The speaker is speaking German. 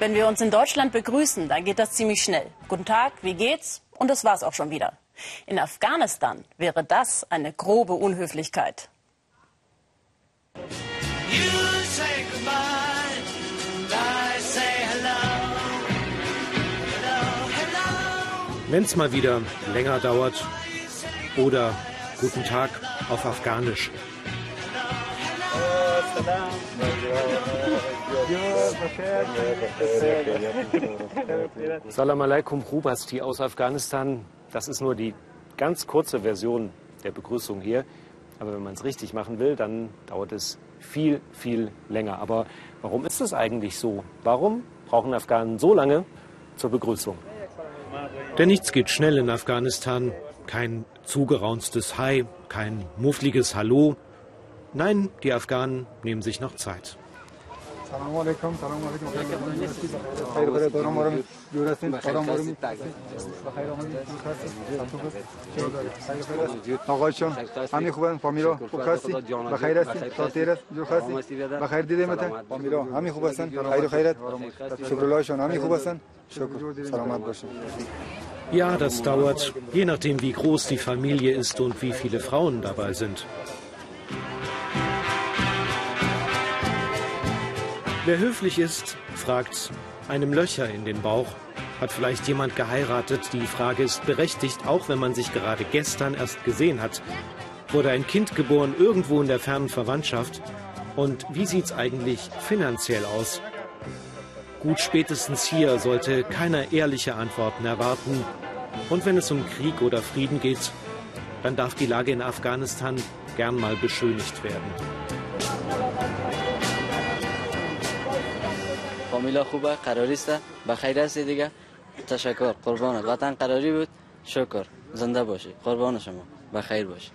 Wenn wir uns in Deutschland begrüßen, dann geht das ziemlich schnell. Guten Tag, wie geht's? Und das war's auch schon wieder. In Afghanistan wäre das eine grobe Unhöflichkeit. Wenn es mal wieder länger dauert oder guten Tag auf Afghanisch. Salam alaikum Rubasti aus Afghanistan. Das ist nur die ganz kurze Version der Begrüßung hier. Aber wenn man es richtig machen will, dann dauert es viel, viel länger. Aber warum ist es eigentlich so? Warum brauchen Afghanen so lange zur Begrüßung? Denn nichts geht schnell in Afghanistan. Kein zugeraunstes Hi, kein muffliges Hallo. Nein, die Afghanen nehmen sich noch Zeit. Ja, das dauert, je nachdem, wie groß die Familie ist und wie viele Frauen dabei sind. Wer höflich ist, fragt einem Löcher in den Bauch. Hat vielleicht jemand geheiratet? Die Frage ist berechtigt, auch wenn man sich gerade gestern erst gesehen hat. Wurde ein Kind geboren irgendwo in der fernen Verwandtschaft? Und wie sieht's eigentlich finanziell aus? Gut, spätestens hier sollte keiner ehrliche Antworten erwarten. Und wenn es um Krieg oder Frieden geht, dann darf die Lage in Afghanistan gern mal beschönigt werden. فامیلا خوبه قراری است بخیر هستی دیگه؟ تشکر. قربانت. وطن قراری بود. شکر. زنده باشی. قربان شما. بخیر باشی.